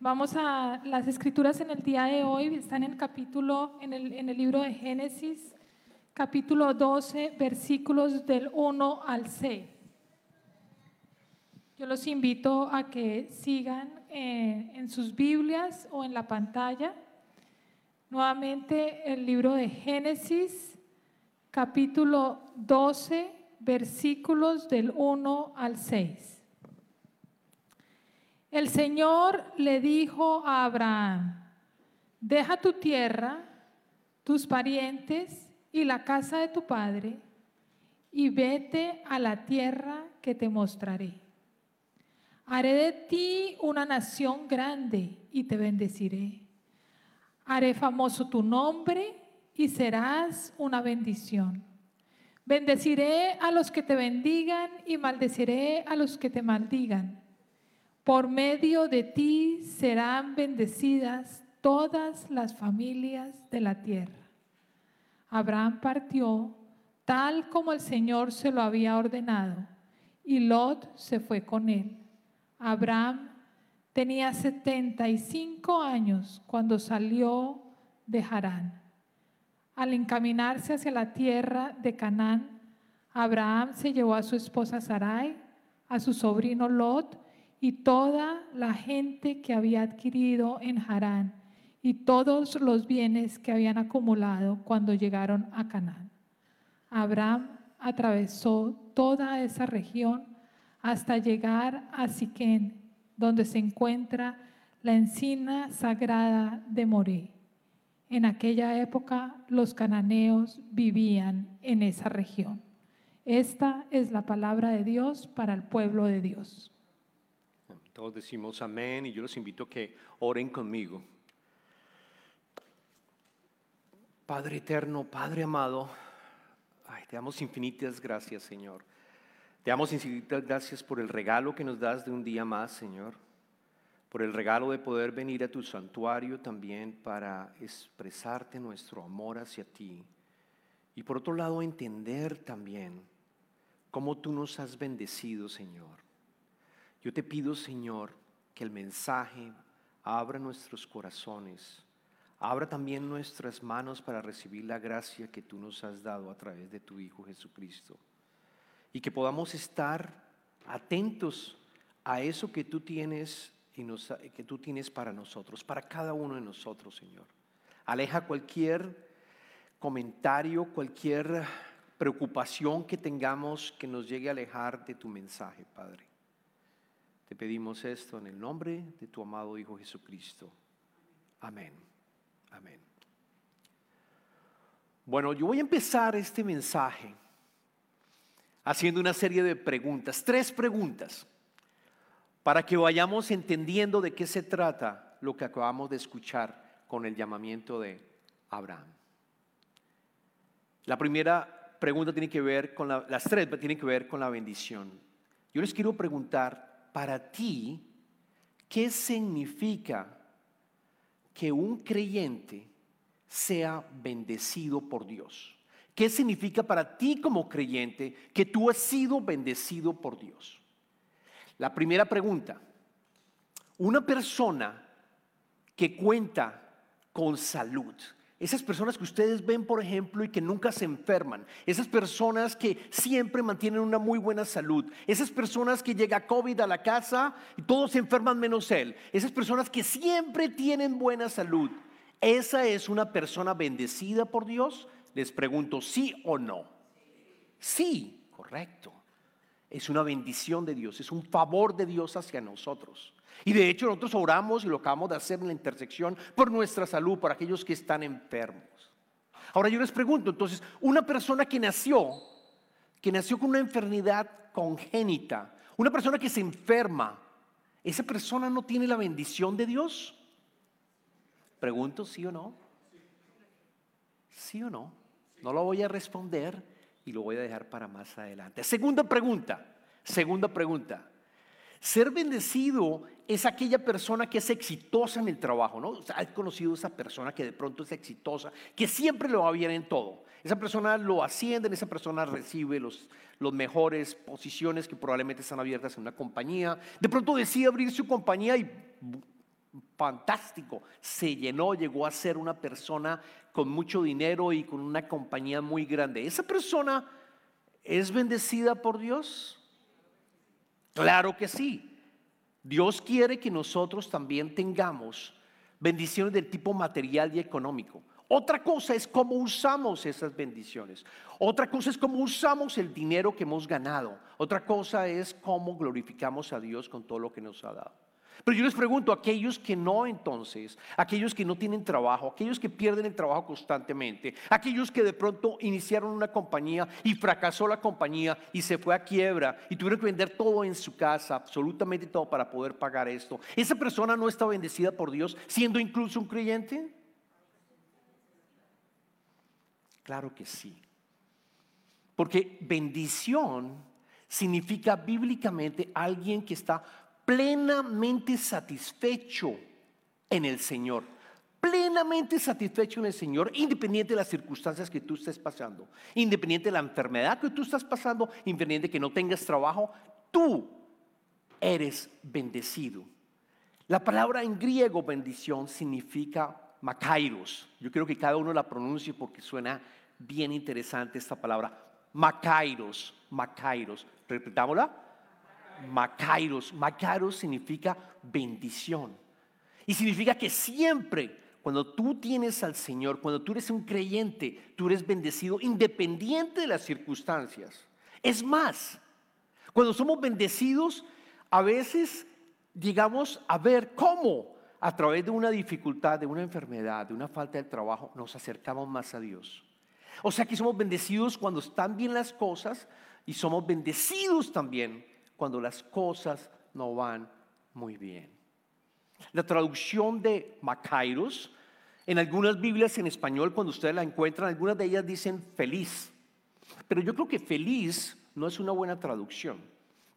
Vamos a las escrituras en el día de hoy, están en el capítulo, en el, en el libro de Génesis, capítulo 12, versículos del 1 al 6. Yo los invito a que sigan eh, en sus Biblias o en la pantalla. Nuevamente el libro de Génesis, capítulo 12, versículos del 1 al 6. El Señor le dijo a Abraham, deja tu tierra, tus parientes y la casa de tu padre y vete a la tierra que te mostraré. Haré de ti una nación grande y te bendeciré. Haré famoso tu nombre y serás una bendición. Bendeciré a los que te bendigan y maldeciré a los que te maldigan. Por medio de ti serán bendecidas todas las familias de la tierra. Abraham partió tal como el Señor se lo había ordenado, y Lot se fue con él. Abraham tenía 75 años cuando salió de Harán. Al encaminarse hacia la tierra de Canaán, Abraham se llevó a su esposa Sarai, a su sobrino Lot, y toda la gente que había adquirido en Harán y todos los bienes que habían acumulado cuando llegaron a Canaán. Abraham atravesó toda esa región hasta llegar a Siquén, donde se encuentra la encina sagrada de Moré. En aquella época los cananeos vivían en esa región. Esta es la palabra de Dios para el pueblo de Dios. Todos decimos amén y yo los invito a que oren conmigo. Padre eterno, Padre amado, te damos infinitas gracias, Señor. Te damos infinitas gracias por el regalo que nos das de un día más, Señor. Por el regalo de poder venir a tu santuario también para expresarte nuestro amor hacia ti. Y por otro lado, entender también cómo tú nos has bendecido, Señor yo te pido, Señor, que el mensaje abra nuestros corazones, abra también nuestras manos para recibir la gracia que tú nos has dado a través de tu Hijo Jesucristo. Y que podamos estar atentos a eso que tú tienes y que tú tienes para nosotros, para cada uno de nosotros, Señor. Aleja cualquier comentario, cualquier preocupación que tengamos que nos llegue a alejar de tu mensaje, Padre. Te pedimos esto en el nombre de tu amado Hijo Jesucristo. Amén. Amén. Bueno, yo voy a empezar este mensaje haciendo una serie de preguntas, tres preguntas, para que vayamos entendiendo de qué se trata lo que acabamos de escuchar con el llamamiento de Abraham. La primera pregunta tiene que ver con la, las tres tienen que ver con la bendición. Yo les quiero preguntar, para ti, ¿qué significa que un creyente sea bendecido por Dios? ¿Qué significa para ti como creyente que tú has sido bendecido por Dios? La primera pregunta, una persona que cuenta con salud, esas personas que ustedes ven, por ejemplo, y que nunca se enferman. Esas personas que siempre mantienen una muy buena salud. Esas personas que llega COVID a la casa y todos se enferman menos él. Esas personas que siempre tienen buena salud. ¿Esa es una persona bendecida por Dios? Les pregunto, ¿sí o no? Sí, correcto. Es una bendición de Dios, es un favor de Dios hacia nosotros. Y de hecho nosotros oramos y lo acabamos de hacer en la intersección por nuestra salud, por aquellos que están enfermos. Ahora yo les pregunto, entonces, una persona que nació, que nació con una enfermedad congénita, una persona que se enferma, ¿esa persona no tiene la bendición de Dios? Pregunto, ¿sí o no? ¿Sí o no? No lo voy a responder y lo voy a dejar para más adelante. Segunda pregunta, segunda pregunta. Ser bendecido es aquella persona que es exitosa en el trabajo, ¿no? O sea, has conocido a esa persona que de pronto es exitosa, que siempre le va bien en todo. Esa persona lo ascienden, esa persona recibe los, los mejores posiciones que probablemente están abiertas en una compañía. De pronto decide abrir su compañía y fantástico, se llenó, llegó a ser una persona con mucho dinero y con una compañía muy grande. ¿Esa persona es bendecida por Dios? Claro que sí. Dios quiere que nosotros también tengamos bendiciones del tipo material y económico. Otra cosa es cómo usamos esas bendiciones. Otra cosa es cómo usamos el dinero que hemos ganado. Otra cosa es cómo glorificamos a Dios con todo lo que nos ha dado. Pero yo les pregunto, aquellos que no entonces, aquellos que no tienen trabajo, aquellos que pierden el trabajo constantemente, aquellos que de pronto iniciaron una compañía y fracasó la compañía y se fue a quiebra y tuvieron que vender todo en su casa, absolutamente todo para poder pagar esto, ¿esa persona no está bendecida por Dios siendo incluso un creyente? Claro que sí. Porque bendición significa bíblicamente alguien que está plenamente satisfecho en el Señor. Plenamente satisfecho en el Señor, independiente de las circunstancias que tú estés pasando, independiente de la enfermedad que tú estás pasando, independiente de que no tengas trabajo, tú eres bendecido. La palabra en griego bendición significa makairos. Yo quiero que cada uno la pronuncie porque suena bien interesante esta palabra. Makairos, makairos. Repetámosla. Macairos. Macairos significa bendición. Y significa que siempre, cuando tú tienes al Señor, cuando tú eres un creyente, tú eres bendecido independiente de las circunstancias. Es más, cuando somos bendecidos, a veces llegamos a ver cómo a través de una dificultad, de una enfermedad, de una falta de trabajo, nos acercamos más a Dios. O sea que somos bendecidos cuando están bien las cosas y somos bendecidos también cuando las cosas no van muy bien. La traducción de Macairos, en algunas Biblias en español, cuando ustedes la encuentran, algunas de ellas dicen feliz. Pero yo creo que feliz no es una buena traducción.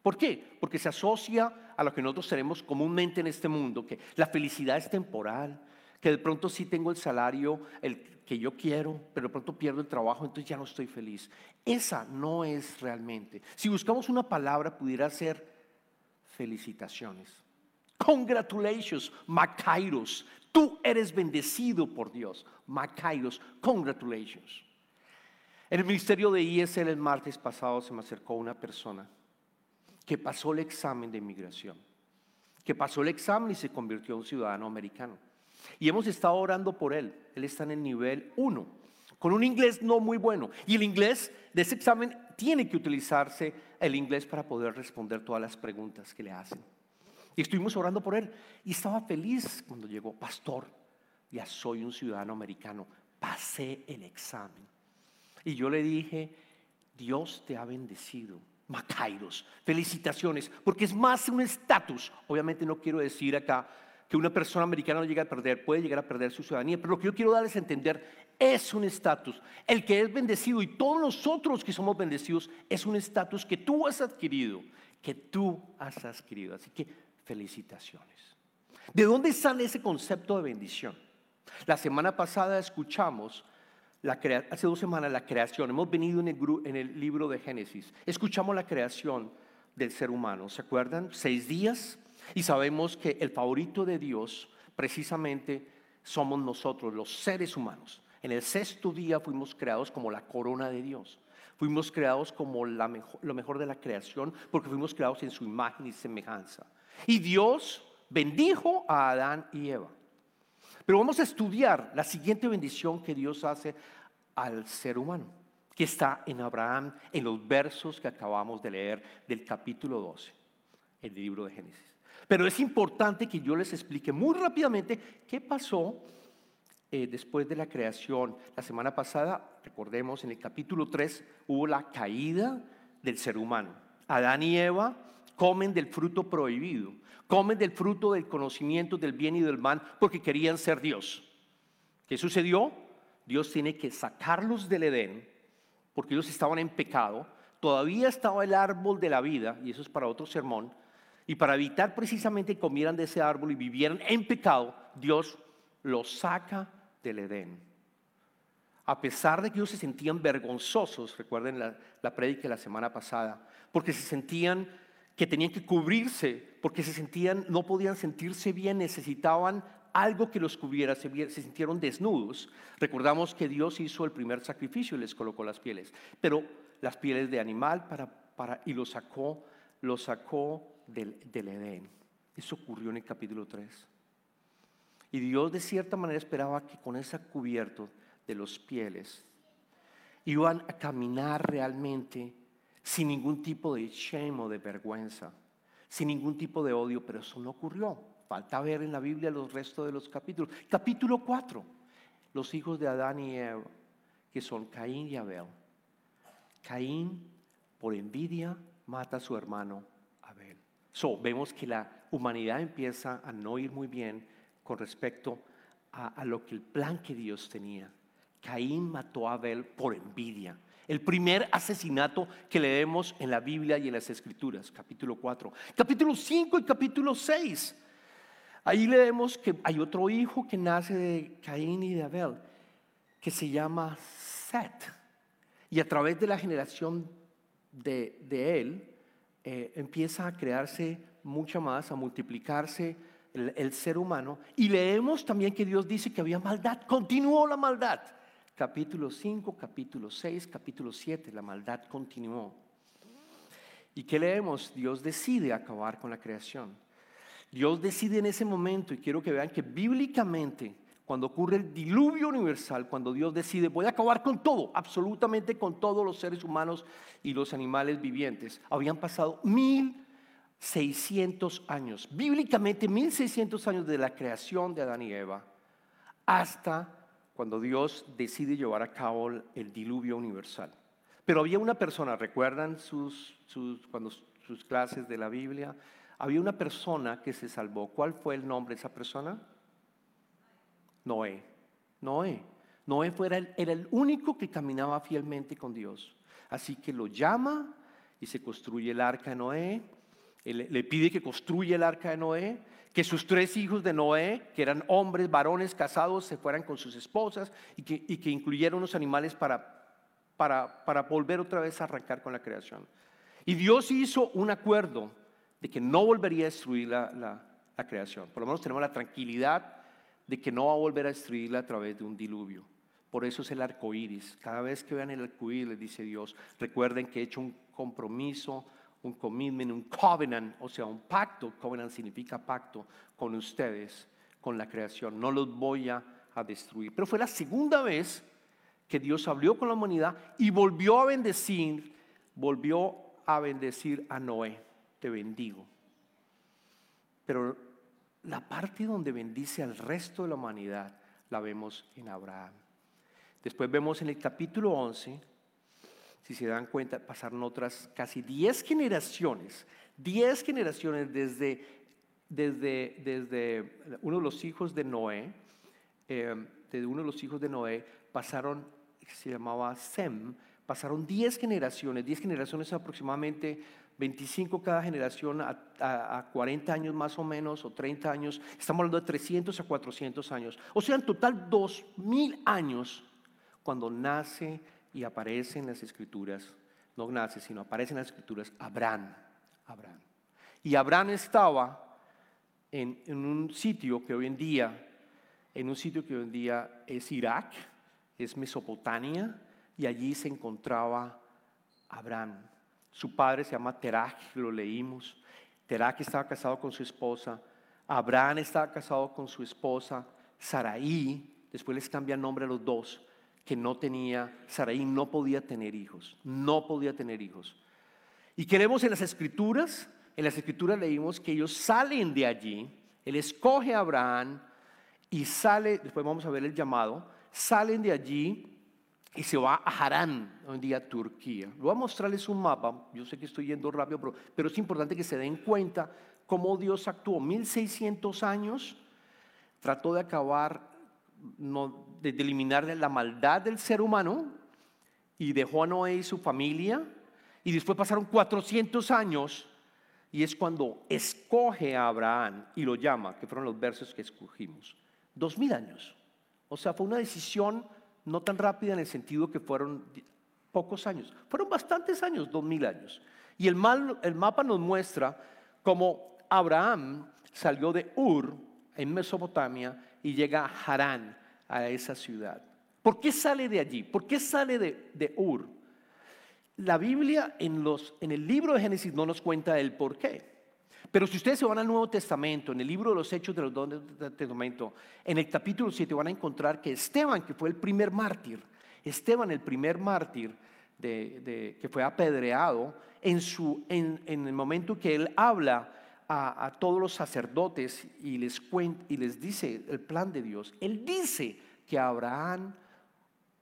¿Por qué? Porque se asocia a lo que nosotros tenemos comúnmente en este mundo, que la felicidad es temporal, que de pronto sí tengo el salario el que yo quiero, pero de pronto pierdo el trabajo, entonces ya no estoy feliz. Esa no es realmente. Si buscamos una palabra, pudiera ser felicitaciones. Congratulations, Macairos. Tú eres bendecido por Dios. Macairos, congratulations. En el ministerio de ISL el martes pasado se me acercó una persona que pasó el examen de inmigración, que pasó el examen y se convirtió en un ciudadano americano. Y hemos estado orando por él. Él está en el nivel 1, con un inglés no muy bueno. Y el inglés de ese examen tiene que utilizarse el inglés para poder responder todas las preguntas que le hacen. Y estuvimos orando por él. Y estaba feliz cuando llegó, pastor, ya soy un ciudadano americano, pasé el examen. Y yo le dije, Dios te ha bendecido. Macairos, felicitaciones, porque es más un estatus. Obviamente no quiero decir acá que una persona americana no llega a perder, puede llegar a perder su ciudadanía, pero lo que yo quiero darles a entender es un estatus. El que es bendecido y todos nosotros que somos bendecidos es un estatus que tú has adquirido, que tú has adquirido. Así que felicitaciones. ¿De dónde sale ese concepto de bendición? La semana pasada escuchamos, la hace dos semanas, la creación. Hemos venido en el, en el libro de Génesis. Escuchamos la creación del ser humano. ¿Se acuerdan? Seis días y sabemos que el favorito de Dios precisamente somos nosotros, los seres humanos. En el sexto día fuimos creados como la corona de Dios. Fuimos creados como lo mejor de la creación porque fuimos creados en su imagen y semejanza. Y Dios bendijo a Adán y Eva. Pero vamos a estudiar la siguiente bendición que Dios hace al ser humano, que está en Abraham, en los versos que acabamos de leer del capítulo 12, el libro de Génesis. Pero es importante que yo les explique muy rápidamente qué pasó eh, después de la creación. La semana pasada, recordemos, en el capítulo 3 hubo la caída del ser humano. Adán y Eva comen del fruto prohibido, comen del fruto del conocimiento del bien y del mal porque querían ser Dios. ¿Qué sucedió? Dios tiene que sacarlos del Edén porque ellos estaban en pecado. Todavía estaba el árbol de la vida, y eso es para otro sermón, y para evitar precisamente que comieran de ese árbol y vivieran en pecado, Dios los saca del Edén. A pesar de que ellos se sentían vergonzosos, recuerden la, la prédica de la semana pasada, porque se sentían que tenían que cubrirse porque se sentían, no podían sentirse bien, necesitaban algo que los cubriera, se, sintieron desnudos. Recordamos que Dios hizo el primer sacrificio y les colocó las pieles, pero las pieles de animal para, para, y los sacó, los sacó del, Edén. Eso ocurrió en el capítulo 3. Y Dios de cierta manera esperaba que con ese cubierto de los pieles iban a caminar realmente sin ningún tipo de shame o de vergüenza, sin ningún tipo de odio, pero eso no ocurrió. Falta ver en la Biblia los restos de los capítulos. Capítulo 4, los hijos de Adán y Eva, que son Caín y Abel. Caín, por envidia, mata a su hermano. So, vemos que la humanidad empieza a no ir muy bien con respecto a, lo que el plan que Dios tenía. Caín mató a Abel por envidia. El primer asesinato que leemos en la Biblia y en las Escrituras, capítulo 4. Capítulo 5 y capítulo 6. Ahí leemos que hay otro hijo que nace de Caín y de Abel, que se llama Seth. Y a través de la generación de, él, eh, empieza a crearse mucha más, a multiplicarse el, el ser humano. Y leemos también que Dios dice que había maldad, continuó la maldad capítulo 5, capítulo 6, capítulo 7, la maldad continuó. ¿Y qué leemos? Dios decide acabar con la creación. Dios decide en ese momento, y quiero que vean que bíblicamente, cuando ocurre el diluvio universal, cuando Dios decide, voy a acabar con todo, absolutamente con todos los seres humanos y los animales vivientes, habían pasado mil 600 años, bíblicamente 1600 años de la creación de Adán y Eva hasta cuando Dios decide llevar a cabo el diluvio universal. Pero había una persona, ¿recuerdan sus, cuando, sus clases de la Biblia? Había una persona que se salvó. ¿Cuál fue el nombre de esa persona? Noé. Noé. Noé fue, era, el, único que caminaba fielmente con Dios. Así que lo llama y se construye el arca de Noé. le pide que construya el arca de Noé que sus tres hijos de Noé, que eran hombres, varones casados, se fueran con sus esposas y que, y que incluyeran unos animales para, para, para volver otra vez a arrancar con la creación. Y Dios hizo un acuerdo de que no volvería a destruir la, la, la, creación. Por lo menos tenemos la tranquilidad de que no va a volver a destruirla a través de un diluvio. Por eso es el arco iris. Cada vez que vean el arco iris, dice Dios, recuerden que he hecho un compromiso un commitment, un covenant, o sea, un pacto. Covenant significa pacto con ustedes, con la creación. No los voy a, destruir. Pero fue la segunda vez que Dios habló con la humanidad y volvió a bendecir, volvió a bendecir a Noé. Te bendigo. Pero la parte donde bendice al resto de la humanidad la vemos en Abraham. Después vemos en el capítulo 11 si se dan cuenta, pasaron otras casi 10 generaciones, 10 generaciones desde, desde, desde uno de los hijos de Noé, eh, desde uno de los hijos de Noé, pasaron, se llamaba Sem, pasaron 10 generaciones, 10 generaciones aproximadamente 25 cada generación a, a, 40 años más o menos, o 30 años, estamos hablando de 300 a 400 años, o sea, en total 2000 años cuando nace y aparece en las escrituras, no nace, sino aparece en las escrituras Abraham. Abraham. Y Abraham estaba en, un sitio que hoy en día, en un sitio que hoy en día es Irak, es Mesopotamia, y allí se encontraba Abraham. Su padre se llama Terach, lo leímos. Terach estaba casado con su esposa. Abraham estaba casado con su esposa Saraí. Después les cambia nombre a los dos que no tenía, Saraí no podía tener hijos, no podía tener hijos. Y queremos en las escrituras, en las escrituras leímos que ellos salen de allí, él escoge a Abraham y sale, después vamos a ver el llamado, salen de allí y se va a Harán, hoy día Turquía. Voy a mostrarles un mapa, yo sé que estoy yendo rápido, pero, pero es importante que se den cuenta cómo Dios actuó. 1600 años, trató de acabar no, de, eliminar la maldad del ser humano y dejó a Noé y su familia. Y después pasaron 400 años y es cuando escoge a Abraham y lo llama, que fueron los versos que escogimos. Dos mil años. O sea, fue una decisión no tan rápida en el sentido que fueron pocos años. Fueron bastantes años, dos mil años. Y el, el mapa nos muestra cómo Abraham salió de Ur, en Mesopotamia, y llega a Harán, a esa ciudad. ¿Por qué sale de allí? ¿Por qué sale de, de Ur? La Biblia en, los, en el libro de Génesis no nos cuenta el por qué. Pero si ustedes se van al Nuevo Testamento, en el libro de los Hechos de los Dones del Testamento, en el capítulo 7 van a encontrar que Esteban, que fue el primer mártir, Esteban, el primer mártir que fue apedreado, en, su, en, el momento que él habla a, a, todos los sacerdotes y les, cuenta, y les dice el plan de Dios, él dice que Abraham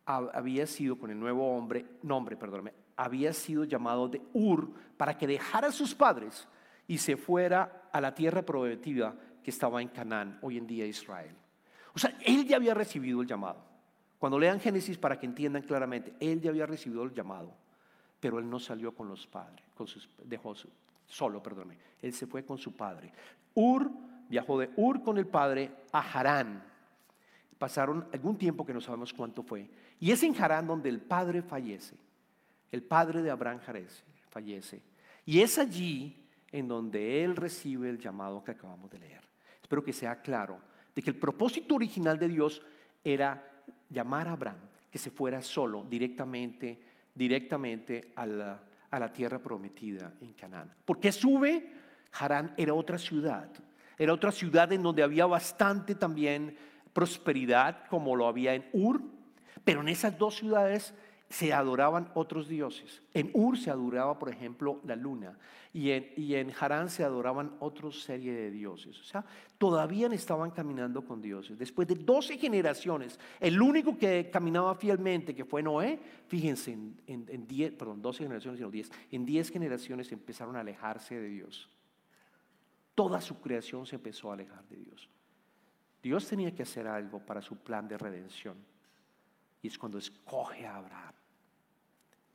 había sido con el nuevo hombre, nombre, perdóname, había sido llamado de Ur para que dejara a sus padres y se fuera a la tierra prometida que estaba en Canaán, hoy en día Israel. O sea, él ya había recibido el llamado. Cuando lean Génesis para que entiendan claramente, él ya había recibido el llamado, pero él no salió con los padres, con sus, dejó solo, perdóneme, él se fue con su padre. Ur viajó de Ur con el padre a Harán. Pasaron algún tiempo que no sabemos cuánto fue. Y es en Harán donde el padre fallece. El padre de Abraham fallece. Y es allí en donde él recibe el llamado que acabamos de leer. Espero que sea claro de que el propósito original de Dios era llamar a Abraham que se fuera solo directamente, directamente a la, a la tierra prometida en Canaán. Porque sube? Harán era otra ciudad, era otra ciudad en donde había bastante también prosperidad como lo había en Ur, pero en esas dos ciudades se adoraban otros dioses. En Ur se adoraba, por ejemplo, la luna y en, Harán se adoraban otra serie de dioses. O sea, todavía estaban caminando con dioses. Después de 12 generaciones, el único que caminaba fielmente, que fue Noé, fíjense, en, en, 10, perdón, 12 generaciones, sino 10, en 10 generaciones empezaron a alejarse de Dios. Toda su creación se empezó a alejar de Dios. Dios tenía que hacer algo para su plan de redención. Y es cuando escoge a Abraham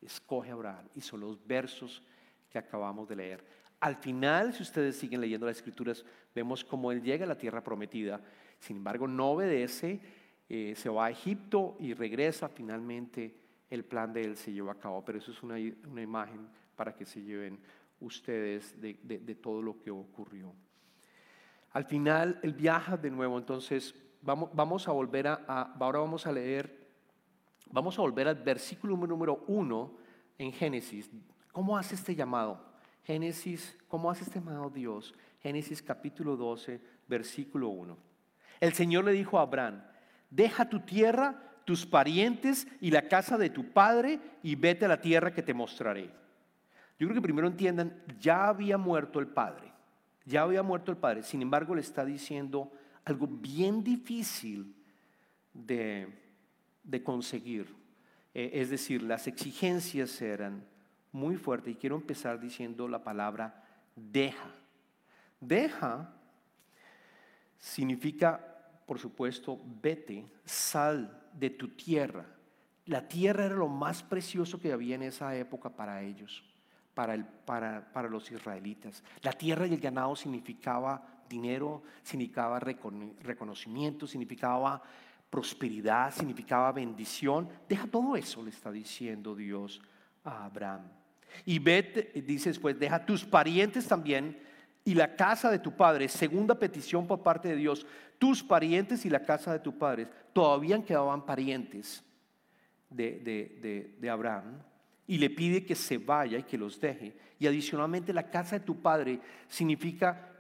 escoge a Abraham. Y son los versos que acabamos de leer. Al final, si ustedes siguen leyendo las escrituras, vemos cómo él llega a la tierra prometida. Sin embargo, no obedece, eh, se va a Egipto y regresa. Finalmente, el plan de él se lleva a cabo. Pero eso es una, imagen para que se lleven ustedes de, todo lo que ocurrió. Al final, él viaja de nuevo. Entonces, vamos, a volver a ahora vamos a leer Vamos a volver al versículo número uno en Génesis. ¿Cómo hace este llamado? Génesis, ¿cómo hace este llamado Dios? Génesis capítulo 12, versículo 1. El Señor le dijo a Abraham, deja tu tierra, tus parientes y la casa de tu padre y vete a la tierra que te mostraré. Yo creo que primero entiendan, ya había muerto el padre, ya había muerto el padre, sin embargo le está diciendo algo bien difícil de, de conseguir. Eh, es decir, las exigencias eran muy fuertes y quiero empezar diciendo la palabra deja. Deja significa, por supuesto, vete, sal de tu tierra. La tierra era lo más precioso que había en esa época para ellos, para, el, para, para los israelitas. La tierra y el ganado significaba dinero, significaba reconocimiento, significaba prosperidad, significaba bendición. Deja todo eso, le está diciendo Dios a Abraham. Y vete, dice después, deja tus parientes también y la casa de tu padre. Segunda petición por parte de Dios, tus parientes y la casa de tu padre. Todavía quedaban parientes de, de, de Abraham y le pide que se vaya y que los deje. Y adicionalmente la casa de tu padre significa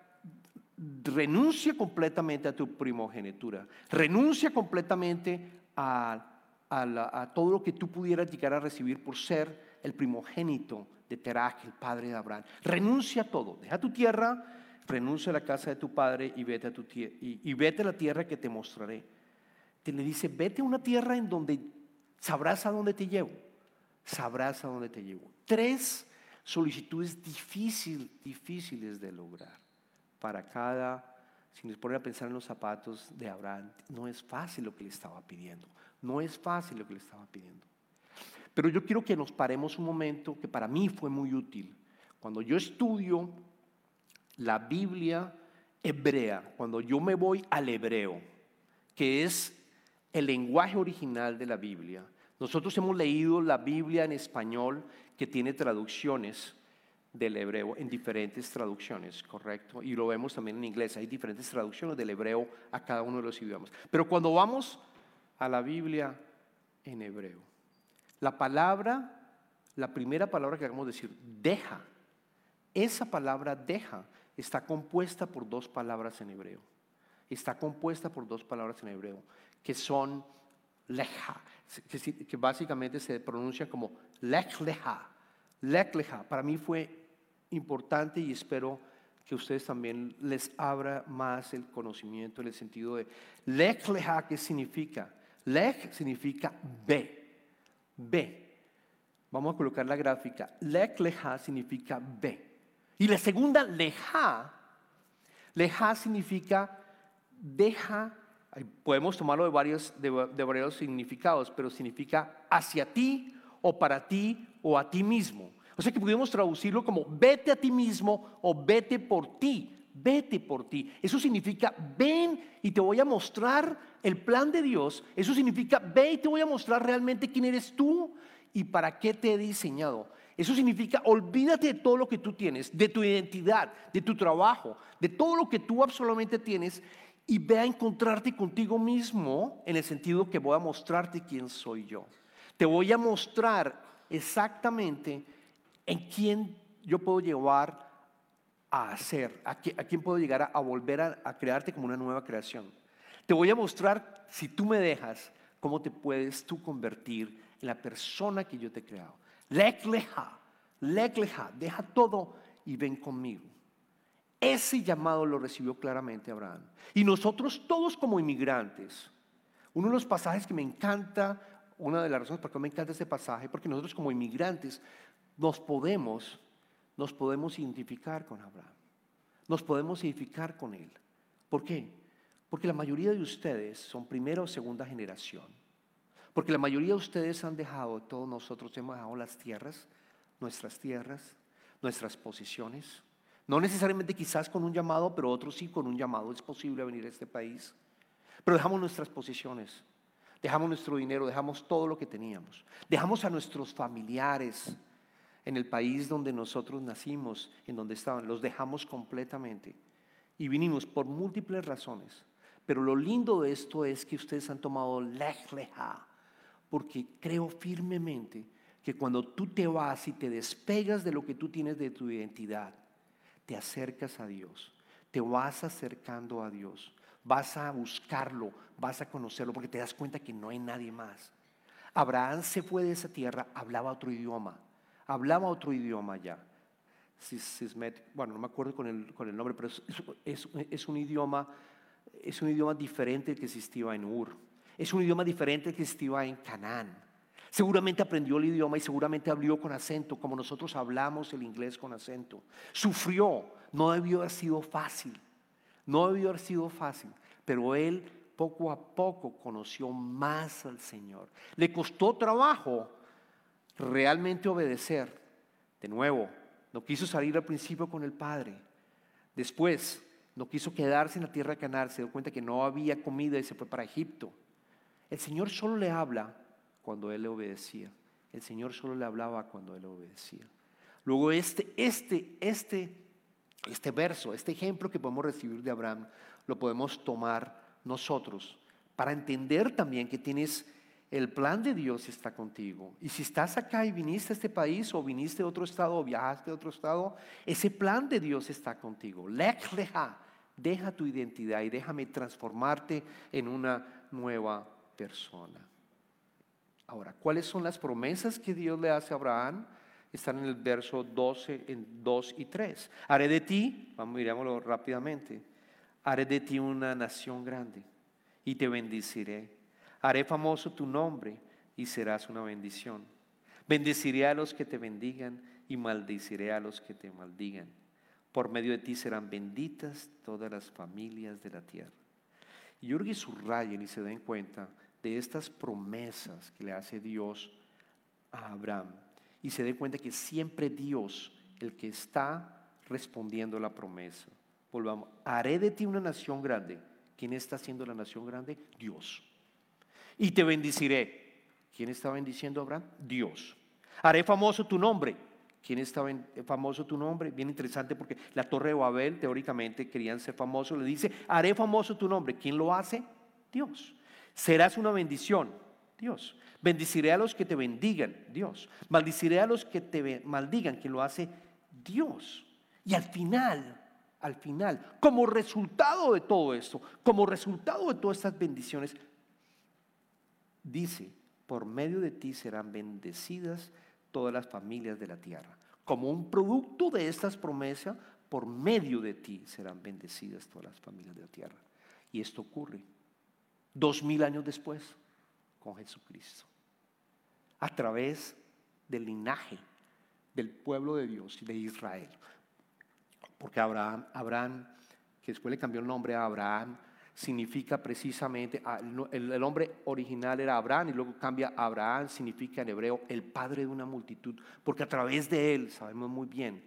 renuncia completamente a tu primogenitura, renuncia completamente a, todo lo que tú pudieras llegar a recibir por ser el primogénito de Terach, el padre de Abraham. Renuncia a todo, deja tu tierra, renuncia a la casa de tu padre y vete a, tu y, vete la tierra que te mostraré. Te le dice, vete a una tierra en donde sabrás a dónde te llevo, sabrás a dónde te llevo. Tres solicitudes difíciles de lograr para cada, si nos ponen a pensar en los zapatos de Abraham, no es fácil lo que le estaba pidiendo, no es fácil lo que le estaba pidiendo. Pero yo quiero que nos paremos un momento que para mí fue muy útil. Cuando yo estudio la Biblia hebrea, cuando yo me voy al hebreo, que es el lenguaje original de la Biblia, nosotros hemos leído la Biblia en español que tiene traducciones del hebreo en diferentes traducciones, ¿correcto? Y lo vemos también en inglés, hay diferentes traducciones del hebreo a cada uno de los idiomas. Pero cuando vamos a la Biblia en hebreo, la palabra, la primera palabra que vamos a decir, deja, esa palabra deja está compuesta por dos palabras en hebreo. Está compuesta por dos palabras en hebreo, que son leja, que, básicamente se pronuncia como lechleja. Lechleja, para mí fue importante y espero que ustedes también les abra más el conocimiento en el sentido de lechleja, ¿qué significa? Lech significa ve, ve. Vamos a colocar la gráfica. Lechleja significa ve. Y la segunda, leja, leja significa deja, podemos tomarlo de varios, de, varios significados, pero significa hacia ti o para ti o a ti mismo. O sea que podemos traducirlo como vete a ti mismo o vete por ti, vete por ti. Eso significa ven y te voy a mostrar el plan de Dios. Eso significa ve y te voy a mostrar realmente quién eres tú y para qué te he diseñado. Eso significa olvídate de todo lo que tú tienes, de tu identidad, de tu trabajo, de todo lo que tú absolutamente tienes y ve a encontrarte contigo mismo en el sentido que voy a mostrarte quién soy yo. Te voy a mostrar exactamente en quién yo puedo llevar a hacer, a, quién puedo llegar a, volver a, crearte como una nueva creación. Te voy a mostrar, si tú me dejas, cómo te puedes tú convertir en la persona que yo te he creado. Lekleja, lekleja, deja todo y ven conmigo. Ese llamado lo recibió claramente Abraham. Y nosotros todos como inmigrantes, uno de los pasajes que me encanta, una de las razones por qué me encanta este pasaje, porque nosotros como inmigrantes nos podemos, nos podemos identificar con Abraham. Nos podemos identificar con él. ¿Por qué? Porque la mayoría de ustedes son primera o segunda generación. Porque la mayoría de ustedes han dejado, todos nosotros hemos dejado las tierras, nuestras tierras, nuestras posiciones, no necesariamente quizás con un llamado, pero otros sí con un llamado. Es posible venir a este país. Pero dejamos nuestras posiciones, dejamos nuestro dinero, dejamos todo lo que teníamos. Dejamos a nuestros familiares en el país donde nosotros nacimos, en donde estaban. Los dejamos completamente. Y vinimos por múltiples razones. Pero lo lindo de esto es que ustedes han tomado lejleja, porque creo firmemente que cuando tú te vas y te despegas de lo que tú tienes de tu identidad, te acercas a Dios, te vas acercando a Dios, vas a buscarlo, vas a conocerlo, porque te das cuenta que no hay nadie más. Abraham se fue de esa tierra, hablaba otro idioma, hablaba otro idioma ya. Bueno, no me acuerdo con el, con el nombre, pero es, es, un idioma, es un idioma diferente que existía en Ur. Es un idioma diferente que existía en Canaán. Seguramente aprendió el idioma y seguramente habló con acento, como nosotros hablamos el inglés con acento. Sufrió, no debió haber sido fácil, no debió haber sido fácil, pero él poco a poco conoció más al Señor. Le costó trabajo realmente obedecer. De nuevo, no quiso salir al principio con el Padre. Después, no quiso quedarse en la tierra de Canaán, se dio cuenta que no había comida y se fue para Egipto. El Señor solo le habla cuando él le obedecía. El Señor solo le hablaba cuando él le obedecía. Luego este, este, este, este verso, este ejemplo que podemos recibir de Abraham, lo podemos tomar nosotros para entender también que tienes el plan de Dios está contigo. Y si estás acá y viniste a este país o viniste a otro estado o viajaste a otro estado, ese plan de Dios está contigo. Lech deja tu identidad y déjame transformarte en una nueva persona. Ahora, ¿cuáles son las promesas que Dios le hace a Abraham? Están en el verso 12, en 2 y 3. Haré de ti, vamos, mirémoslo rápidamente, haré de ti una nación grande y te bendeciré. Haré famoso tu nombre y serás una bendición. Bendeciré a los que te bendigan y maldiciré a los que te maldigan. Por medio de ti serán benditas todas las familias de la tierra. Y subrayen y se den cuenta de estas promesas que le hace Dios a Abraham y se dé cuenta que siempre Dios el que está respondiendo a la promesa. Volvamos, haré de ti una nación grande. ¿Quién está haciendo la nación grande? Dios. Y te bendiciré. ¿Quién está bendiciendo a Abraham? Dios. Haré famoso tu nombre. ¿Quién estaba famoso tu nombre? Bien interesante porque la torre de Babel teóricamente querían ser famosos. Le dice, haré famoso tu nombre. ¿Quién lo hace? Dios. Serás una bendición. Dios. Bendiciré a los que te bendigan. Dios. Maldiciré a los que te maldigan. ¿Quién lo hace? Dios. Y al final, al final, como resultado de todo esto, como resultado de todas estas bendiciones, dice, por medio de ti serán bendecidas todas las familias de la tierra. Como un producto de estas promesas, por medio de ti serán bendecidas todas las familias de la tierra. Y esto ocurre dos mil años después con Jesucristo. A través del linaje del pueblo de Dios y de Israel. Porque Abraham, Abraham, que después le cambió el nombre a Abraham, significa precisamente, ah, el, nombre original era Abraham y luego cambia a Abraham, significa en hebreo el padre de una multitud, porque a través de él, sabemos muy bien,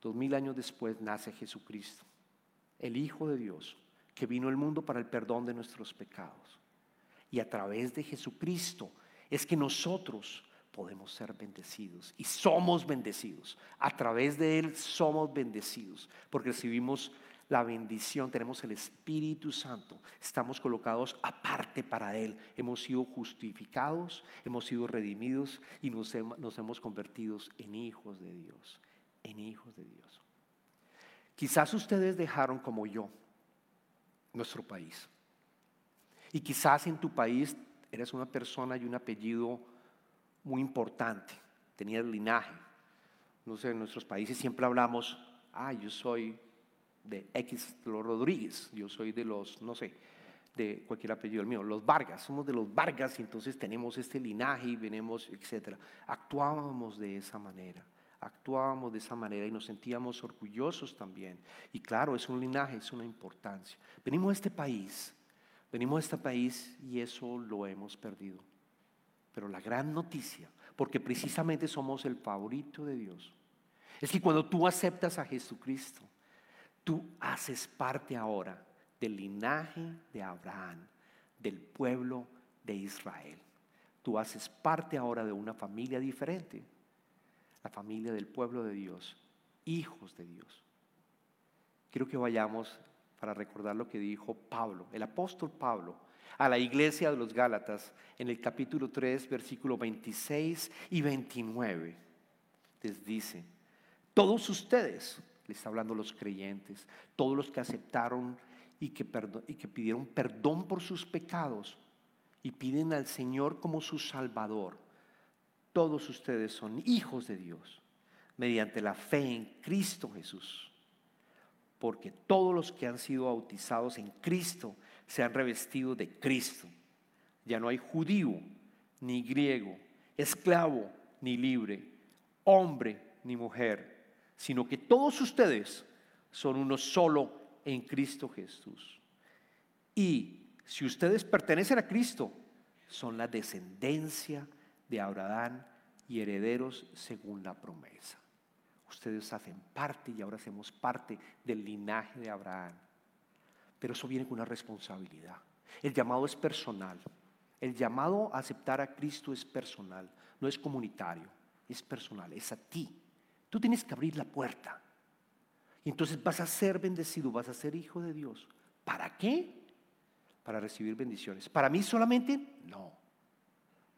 dos mil años después nace Jesucristo, el Hijo de Dios, que vino al mundo para el perdón de nuestros pecados. Y a través de Jesucristo es que nosotros podemos ser bendecidos y somos bendecidos. A través de Él somos bendecidos porque recibimos la bendición, tenemos el Espíritu Santo, estamos colocados aparte para Él, hemos sido justificados, hemos sido redimidos y nos, hemos convertido en hijos de Dios, en hijos de Dios. Quizás ustedes dejaron como yo nuestro país. Y quizás en tu país eres una persona y un apellido muy importante, tenías linaje. No sé, en nuestros países siempre hablamos, ah, yo soy de X los Rodríguez, yo soy de los, no sé, de cualquier apellido el mío, los Vargas, somos de los Vargas y entonces tenemos este linaje y venimos, etc. Actuábamos de esa manera, actuábamos de esa manera y nos sentíamos orgullosos también. Y claro, es un linaje, es una importancia. Venimos a este país, venimos a este país y eso lo hemos perdido. Pero la gran noticia, porque precisamente somos el favorito de Dios, es que cuando tú aceptas a Jesucristo, Tú haces parte ahora del linaje de Abraham, del pueblo de Israel. Tú haces parte ahora de una familia diferente, la familia del pueblo de Dios, hijos de Dios. Quiero que vayamos para recordar lo que dijo Pablo, el apóstol Pablo, a la iglesia de los Gálatas en el capítulo 3, versículo 26 y 29. Les dice, todos ustedes le está hablando a los creyentes, todos los que aceptaron y que, y que pidieron perdón por sus pecados y piden al Señor como su Salvador. Todos ustedes son hijos de Dios mediante la fe en Cristo Jesús. Porque todos los que han sido bautizados en Cristo se han revestido de Cristo. Ya no hay judío ni griego, esclavo ni libre, hombre ni mujer sino que todos ustedes son uno solo en Cristo Jesús. Y si ustedes pertenecen a Cristo, son la descendencia de Abraham y herederos según la promesa. Ustedes hacen parte y ahora hacemos parte del linaje de Abraham. Pero eso viene con una responsabilidad. El llamado es personal. El llamado a aceptar a Cristo es personal, no es comunitario, es personal, es a ti. Tú tienes que abrir la puerta. Y entonces vas a ser bendecido, vas a ser hijo de Dios. ¿Para qué? Para recibir bendiciones. ¿Para mí solamente? No.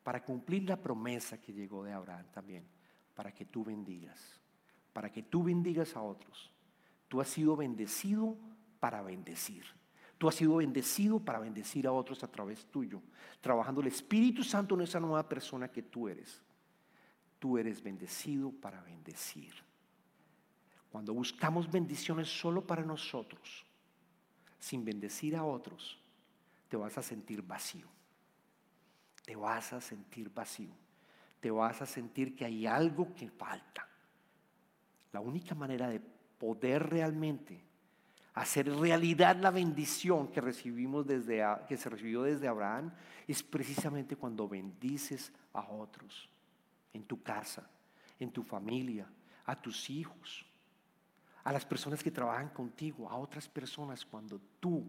Para cumplir la promesa que llegó de Abraham también. Para que tú bendigas. Para que tú bendigas a otros. Tú has sido bendecido para bendecir. Tú has sido bendecido para bendecir a otros a través tuyo. Trabajando el Espíritu Santo en esa nueva persona que tú eres tú eres bendecido para bendecir. Cuando buscamos bendiciones solo para nosotros, sin bendecir a otros, te vas a sentir vacío. Te vas a sentir vacío. Te vas a sentir que hay algo que falta. La única manera de poder realmente hacer realidad la bendición que recibimos desde que se recibió desde Abraham es precisamente cuando bendices a otros en tu casa, en tu familia, a tus hijos, a las personas que trabajan contigo, a otras personas cuando tú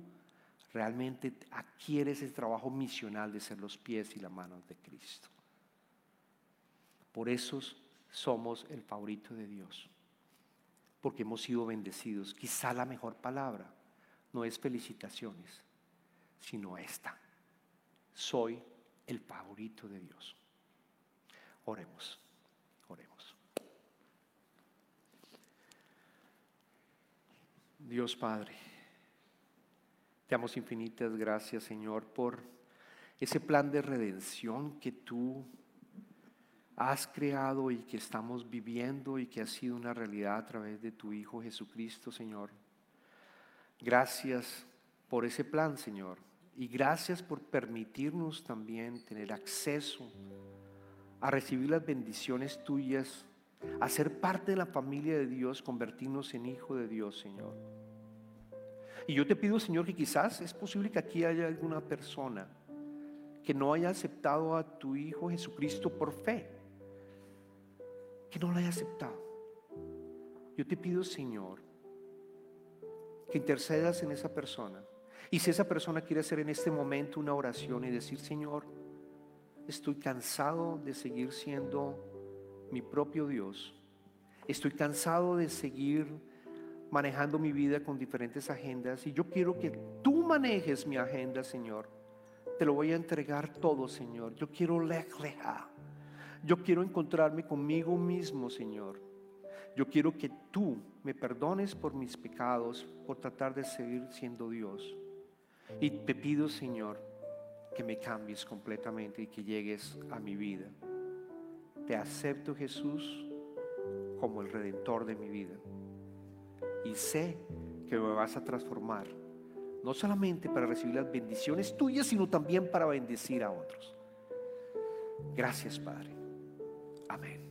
realmente adquieres el trabajo misional de ser los pies y las manos de Cristo. Por eso somos el favorito de Dios, porque hemos sido bendecidos. Quizá la mejor palabra no es felicitaciones, sino esta. Soy el favorito de Dios. Oremos, oremos. Dios Padre, te damos infinitas gracias, Señor, por ese plan de redención que tú has creado y que estamos viviendo y que ha sido una realidad a través de tu Hijo Jesucristo, Señor. Gracias por ese plan, Señor. Y gracias por permitirnos también tener acceso a recibir las bendiciones tuyas, a ser parte de la familia de Dios, convertirnos en hijo de Dios, Señor. Y yo te pido, Señor, que quizás es posible que aquí haya alguna persona que no haya aceptado a tu Hijo Jesucristo por fe que no lo haya aceptado. Yo te pido, Señor, que intercedas en esa persona. Y si esa persona quiere hacer en este momento una oración y decir, Señor, estoy cansado de seguir siendo mi propio Dios. Estoy cansado de seguir manejando mi vida con diferentes agendas y yo quiero que tú manejes mi agenda, Señor. Te lo voy a entregar todo, Señor. Yo quiero lejleja. Yo quiero encontrarme conmigo mismo, Señor. Yo quiero que tú me perdones por mis pecados, por tratar de seguir siendo Dios. Y te pido, Señor, que me cambies completamente y que llegues a mi vida. Te acepto, Jesús, como el redentor de mi vida. Y sé que me vas a transformar, no solamente para recibir las bendiciones tuyas, sino también para bendecir a otros. Gracias, Padre. Amén.